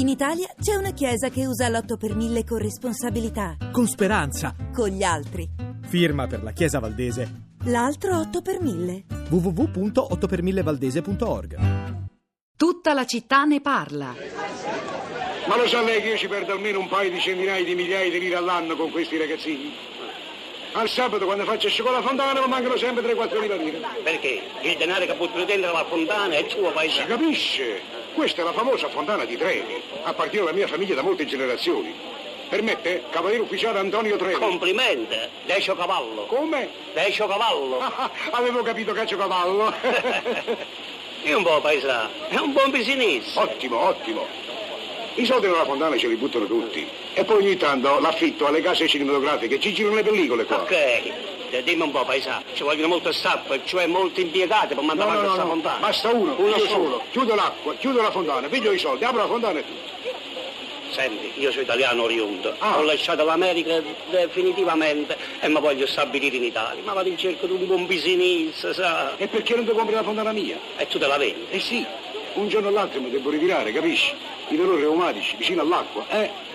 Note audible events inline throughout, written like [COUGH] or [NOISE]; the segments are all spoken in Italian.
In Italia c'è una chiesa che usa l'8 per 1000 con responsabilità. Con speranza. Con gli altri. Firma per la Chiesa Valdese. L'altro 8 per 1000. www.8per1000valdese.org Tutta la città ne parla. Ma lo sa lei che io ci perdo almeno un paio di centinaia di migliaia di lire all'anno con questi ragazzini? Al sabato quando faccio scicola fontana mi mancano sempre 3-4 mila lire. Perché? Il denaro che buttano dentro la fontana è tuo Si paese. capisce? Questa è la famosa fontana di Trevi. Appartiene alla mia famiglia da molte generazioni. Permette? Cavaliere ufficiale Antonio Trevi. Complimenti, Decio Cavallo. Come? Decio Cavallo. Ah, avevo capito caccio cavallo. [LAUGHS] È un buon paesano, è un buon business. ottimo, ottimo. I soldi nella fontana ce li buttano tutti. E poi ogni tanto l'affitto alle case cinematografiche. Ci girano le pellicole qua. Ok, eh, dimmi un po' paesano, ci vogliono molte stappe, cioè molti impiegati per mandare no, avanti no, questa no. fontana. Basta uno, Uno io solo. Chiudo l'acqua, chiudo la fontana, piglio i soldi, apro la fontana e tutto. Senti, io sono italiano oriundo, Ah. ho lasciato l'America definitivamente e mi voglio stabilire in Italia. Ma vado in cerca di un buon business, sa? E perché non ti compri la fontana mia? E tu te la vendi. Eh sì, un giorno o l'altro mi devo ritirare, capisci? I dolori reumatici, vicino all'acqua, eh?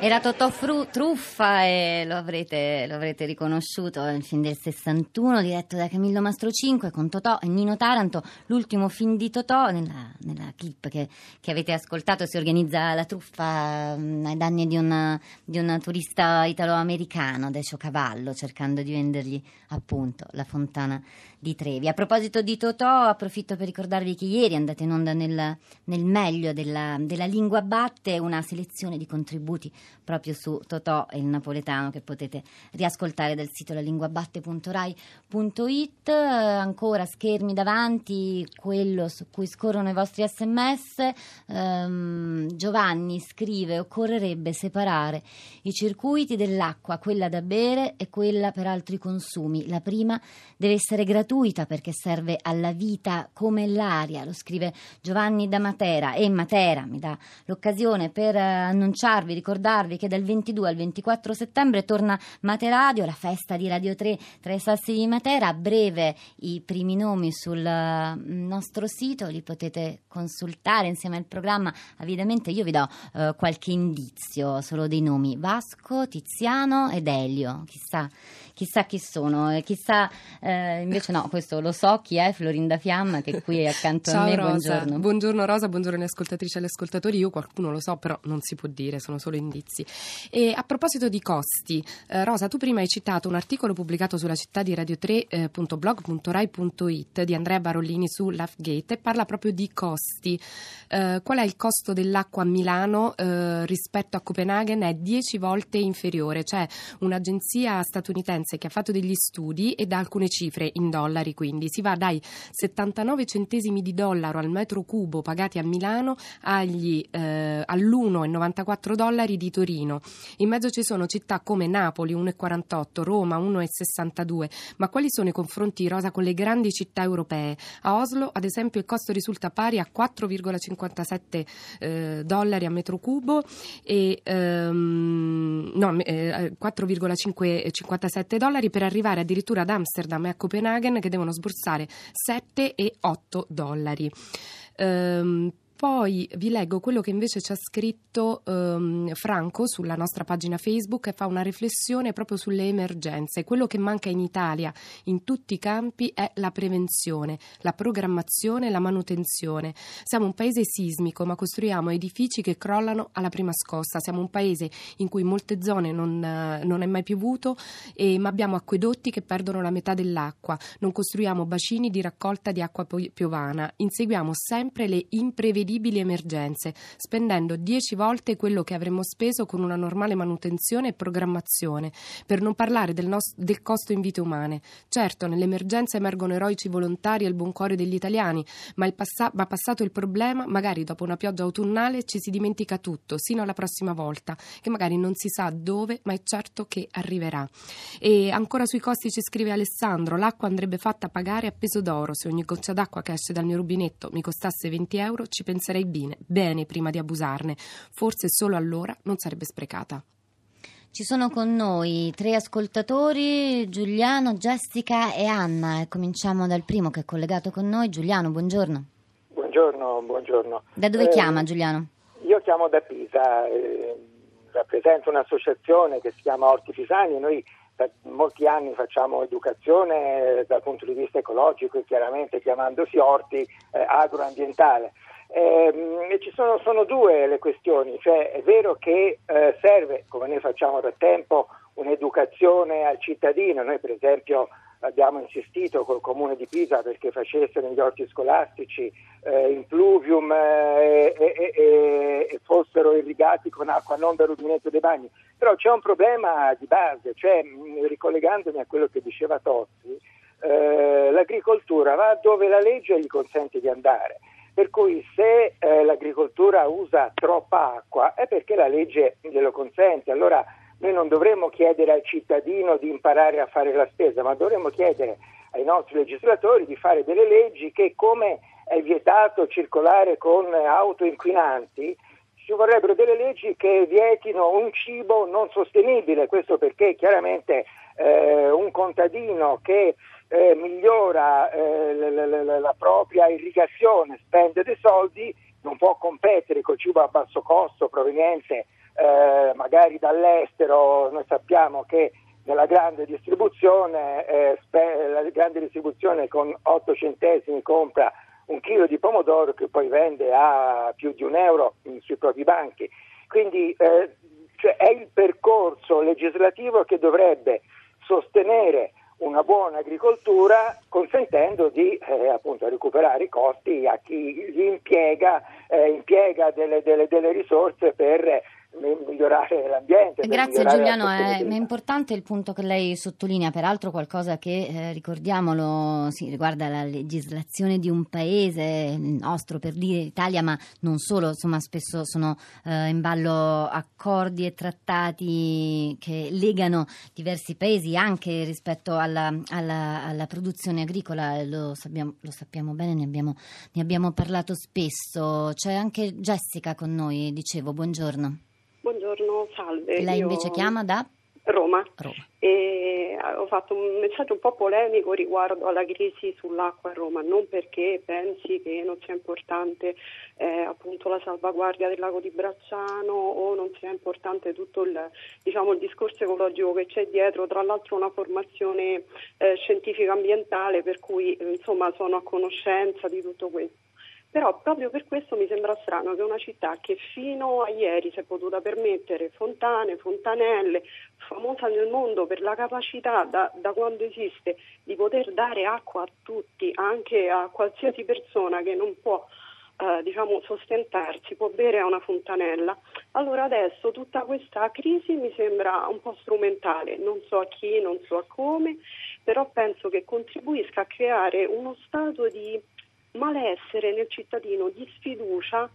Era Totò Fru- Truffa e lo avrete, lo avrete riconosciuto, è il film del 61 diretto da Camillo Mastrocinque con Totò e Nino Taranto, l'ultimo film di Totò nella, nella clip che, che avete ascoltato si organizza la truffa mm, ai danni di un, turista italo-americano, Decio Cavallo, cercando di vendergli appunto la fontana di Trevi. A proposito di Totò, approfitto per ricordarvi che ieri è andata in onda nel, nel meglio della, della lingua batte una selezione di contributi proprio su Totò e il napoletano che potete riascoltare dal sito lalinguabatte.rai.it. Eh, ancora schermi davanti, quello su cui scorrono i vostri sms. Ehm, Giovanni scrive: occorrerebbe separare i circuiti dell'acqua, quella da bere e quella per altri consumi. La prima deve essere gratuita perché serve alla vita come l'aria, lo scrive Giovanni da Matera e Matera mi dà l'occasione per eh, annunciarvi, ricordarvi che dal 22 al 24 settembre torna Materadio, la festa di Radio 3 tra i sassi di Matera, a breve i primi nomi sul eh, nostro sito, li potete consultare insieme al programma, avidamente io vi do eh, qualche indizio, solo dei nomi, Vasco, Tiziano ed Elio, chissà chissà chi sono, e chissà, eh, invece no, questo lo so chi è, Florinda Fiamma che qui è accanto a Ciao me, Rosa, buongiorno. buongiorno Rosa, buongiorno alle ascoltatrici e agli ascoltatori. Io qualcuno lo so, però non si può dire, sono solo indizi. E a proposito di costi, eh, Rosa, tu prima hai citato un articolo pubblicato sulla città di radio3.blog.rai.it di Andrea Barollini su Laughgate e parla proprio di costi. Eh, qual è il costo dell'acqua a Milano eh, rispetto a Copenaghen? È 10 volte inferiore. C'è un'agenzia statunitense che ha fatto degli studi e dà alcune cifre in dollari, quindi si va dai 79 centesimi di dollaro al metro cubo pagati a Milano agli, eh, all'1,94 dollari di Torino. In mezzo ci sono città come Napoli 1,48, Roma 1,62, ma quali sono i confronti rosa con le grandi città europee? A Oslo, ad esempio, il costo risulta pari a 4,57 eh, dollari a metro cubo e ehm, no, eh, 4,57 dollari per arrivare addirittura ad Amsterdam e a Copenaghen che devono sborsare 7 e 8 dollari. Ehm, poi vi leggo quello che invece ci ha scritto ehm, Franco sulla nostra pagina Facebook e fa una riflessione proprio sulle emergenze. Quello che manca in Italia in tutti i campi è la prevenzione, la programmazione la manutenzione. Siamo un paese sismico, ma costruiamo edifici che crollano alla prima scossa. Siamo un paese in cui in molte zone non, eh, non è mai piovuto, e, ma abbiamo acquedotti che perdono la metà dell'acqua. Non costruiamo bacini di raccolta di acqua pio- piovana. Inseguiamo sempre le imprevedibili emergenze, spendendo 10 volte quello che avremmo speso con una normale manutenzione e programmazione, per non parlare del, nos- del costo in vite umane. Certo, nell'emergenza emergono eroici volontari e il buon cuore degli italiani, ma, passa- ma passato il problema, magari dopo una pioggia autunnale ci si dimentica tutto, sino alla prossima volta, che magari non si sa dove, ma è certo che arriverà. E ancora sui costi ci scrive Alessandro: l'acqua andrebbe fatta pagare a peso d'oro. Se ogni goccia d'acqua che esce dal mio rubinetto mi costasse 20 euro, ci penserei bene, bene prima di abusarne. Forse solo allora non sarebbe sprecata. Ci sono con noi tre ascoltatori, Giuliano, Jessica e Anna. E cominciamo dal primo che è collegato con noi. Giuliano, buongiorno. Buongiorno, buongiorno. Da dove Eh, chiama Giuliano? Io chiamo da Pisa, eh, rappresento un'associazione che si chiama Orti Pisani noi da molti anni facciamo educazione eh, dal punto di vista ecologico e chiaramente chiamandosi Orti eh, agroambientale. Ehm, e ci sono, sono due le questioni, cioè è vero che eh, serve, come noi facciamo da tempo, un'educazione al cittadino, noi per esempio abbiamo insistito col comune di Pisa perché facessero gli orti scolastici eh, in pluvium eh, e, e- e- fossero irrigati con acqua non da rubinetto dei bagni. Però c'è un problema di base, cioè ricollegandomi a quello che diceva Tozzi, eh, l'agricoltura va dove la legge gli consente di andare. Per cui se eh, l'agricoltura usa troppa acqua è perché la legge glielo consente. Allora noi non dovremmo chiedere al cittadino di imparare a fare la spesa, ma dovremmo chiedere ai nostri legislatori di fare delle leggi che come è vietato circolare con auto inquinanti, ci vorrebbero delle leggi che vietino un cibo non sostenibile, questo perché chiaramente eh, un contadino che eh, migliora la, la- la- la propria irrigazione, spende dei soldi, non può competere col cibo a basso costo proveniente eh, magari dall'estero. Noi sappiamo che nella grande distribuzione, eh, spe- la grande distribuzione con 8 centesimi compra un chilo di pomodoro che poi vende a più di un euro mm, sui propri banchi. Quindi eh, cioè, è il percorso legislativo che dovrebbe sostenere una buona agricoltura consentendo di eh, appunto recuperare i costi a chi li impiega, eh, impiega delle, delle- delle risorse per migliorare l'ambiente. per Grazie migliorare Giuliano, è, sostenibilità. è importante il punto che lei sottolinea, peraltro qualcosa che, eh, ricordiamolo, sì, riguarda la legislazione di un paese, il nostro per dire Italia, ma non solo, insomma spesso sono eh, in ballo accordi e trattati che legano diversi paesi anche rispetto alla, alla- alla produzione agricola, lo sappiamo, lo sappiamo bene, ne abbiamo, ne abbiamo parlato spesso. C'è anche Jessica con noi, dicevo, buongiorno. Buongiorno, salve. Lei Io- invece chiama da Roma Roma. e ho fatto un messaggio un po' polemico riguardo alla crisi sull'acqua a Roma, non perché pensi che non sia importante eh, appunto la salvaguardia del lago di Bracciano o non sia importante tutto il, diciamo, il discorso ecologico che c'è dietro, tra l'altro una formazione eh, scientifica ambientale per cui eh, insomma sono a conoscenza di tutto questo. Però proprio per questo mi sembra strano che una città che fino a ieri si è potuta permettere fontane, fontanelle, famosa nel mondo per la capacità da, da quando esiste di poter dare acqua a tutti, anche a qualsiasi persona che non può eh, diciamo, sostentarsi, può bere a una fontanella. Allora adesso tutta questa crisi mi sembra un po' strumentale, non so a chi, non so a come, però penso che contribuisca a creare uno stato di malessere nel cittadino, di sfiducia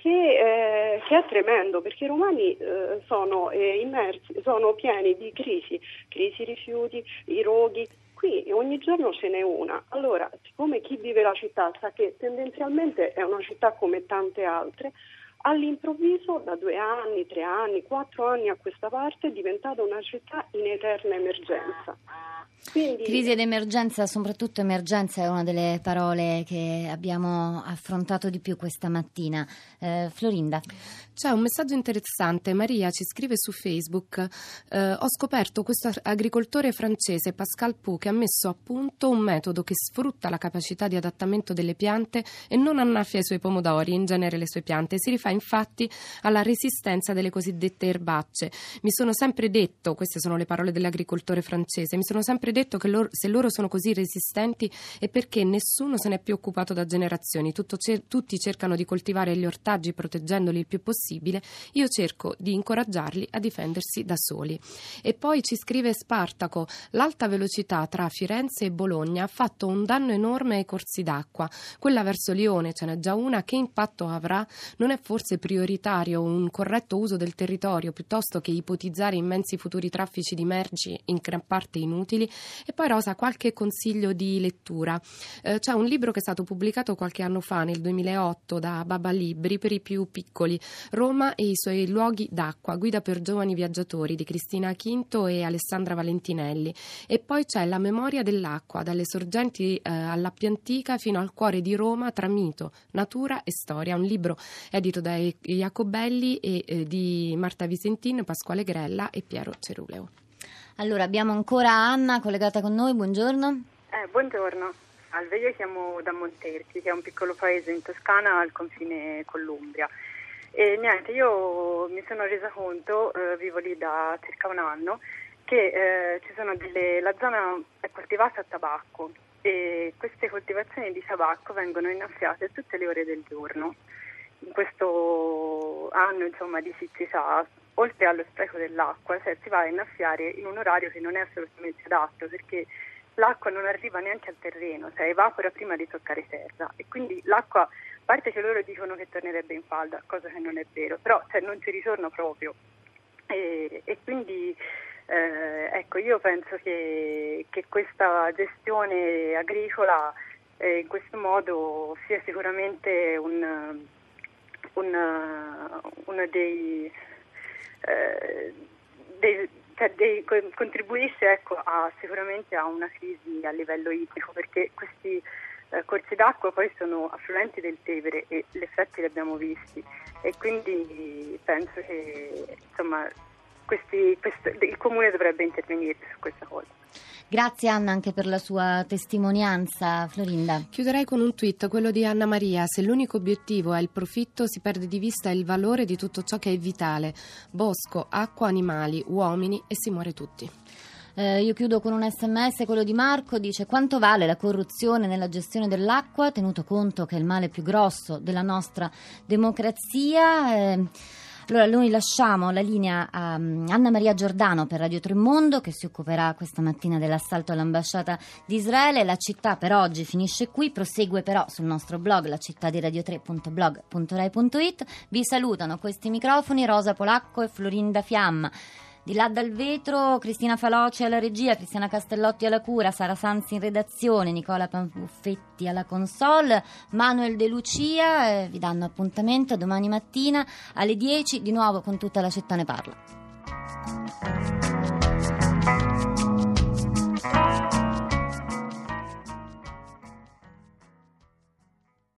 che, eh, che è tremendo perché i romani eh, sono eh, immersi, sono pieni di crisi, crisi rifiuti, i roghi. Qui ogni giorno ce n'è una. Allora, siccome chi vive la città sa che tendenzialmente è una città come tante altre, all'improvviso da due anni, tre anni, quattro anni a questa parte è diventata una città in eterna emergenza. Quindi, Crisi ed emergenza, soprattutto emergenza è una delle parole che abbiamo affrontato di più questa mattina. Eh, Florinda, C'è un messaggio interessante. Maria ci scrive su Facebook: eh, Ho scoperto questo agricoltore francese, Pascal Pou, che ha messo a punto un metodo che sfrutta la capacità di adattamento delle piante e non annaffia i suoi pomodori, in genere le sue piante. Si rifà infatti alla resistenza delle cosiddette erbacce. Mi sono sempre detto, queste sono le parole dell'agricoltore francese, mi sono sempre detto che loro- se loro sono così resistenti è perché nessuno se n'è più occupato da generazioni. Cer- tutti cercano di coltivare gli ortaggi proteggendoli il più possibile. Io cerco di incoraggiarli a difendersi da soli. E poi ci scrive Spartaco: l'alta velocità tra Firenze e Bologna ha fatto un danno enorme ai corsi d'acqua. Quella verso Lione ce n'è già una, che impatto avrà? Non è forse forse prioritario un corretto uso del territorio piuttosto che ipotizzare immensi futuri traffici di merci in gran parte inutili. E poi Rosa, qualche consiglio di lettura. Eh, c'è un libro che è stato pubblicato qualche anno fa, nel 2008, da Baba Libri per i più piccoli, Roma e i suoi luoghi d'acqua, guida per giovani viaggiatori di Cristina Quinto e Alessandra Valentinelli. E poi c'è La memoria dell'acqua, dalle sorgenti eh, all'Appia Antica fino al cuore di Roma tra mito, natura e storia. Un libro edito da Jacobelli e eh, di Marta Visentin, Pasquale Grella e Piero Ceruleo. Allora, abbiamo ancora Anna collegata con noi, buongiorno. Eh, buongiorno, salve, io chiamo da Monterchi, che è un piccolo paese in Toscana al confine con l'Umbria. E niente, io mi sono resa conto, eh, vivo lì da circa un anno, che eh, ci sono delle, la zona è coltivata a tabacco e queste coltivazioni di tabacco vengono innaffiate a tutte le ore del giorno. In questo anno insomma, di siccità, oltre allo spreco dell'acqua, cioè, si va a innaffiare in un orario che non è assolutamente adatto perché l'acqua non arriva neanche al terreno, cioè evapora prima di toccare terra. E quindi l'acqua, a parte che loro dicono che tornerebbe in falda, cosa che non è vero, però cioè, non ci ritorna proprio. E, e quindi eh, ecco, io penso che, che questa gestione agricola eh, in questo modo sia sicuramente un, un, uno dei, eh, dei, cioè dei, contribuisce ecco, a, sicuramente a una crisi a livello idrico perché questi eh, corsi d'acqua poi sono affluenti del Tevere e gli effetti li abbiamo visti. E quindi penso che insomma questi, questo, il comune dovrebbe intervenire su questa cosa. Grazie Anna anche per la sua testimonianza, Florinda. Chiuderei con un tweet, quello di Anna Maria. Se l'unico obiettivo è il profitto, si perde di vista il valore di tutto ciò che è vitale. Bosco, acqua, animali, uomini e si muore tutti. Eh, io chiudo con un sms, quello di Marco, dice quanto vale la corruzione nella gestione dell'acqua, tenuto conto che è il male più grosso della nostra democrazia. Eh, allora noi lasciamo la linea a um, Anna Maria Giordano per Radio Tremondo che si occuperà questa mattina dell'assalto all'ambasciata di Israele. La città per oggi finisce qui, prosegue però sul nostro blog la città di radio3.blog.rai.it. Vi salutano questi microfoni Rosa Polacco e Florinda Fiamma. Di là dal vetro, Cristina Faloci alla regia, Cristiana Castellotti alla cura, Sara Sanzi in redazione, Nicola Panfuffetti alla console, Manuel De Lucia. Eh, vi danno appuntamento domani mattina alle 10 di nuovo con tutta la città ne parla.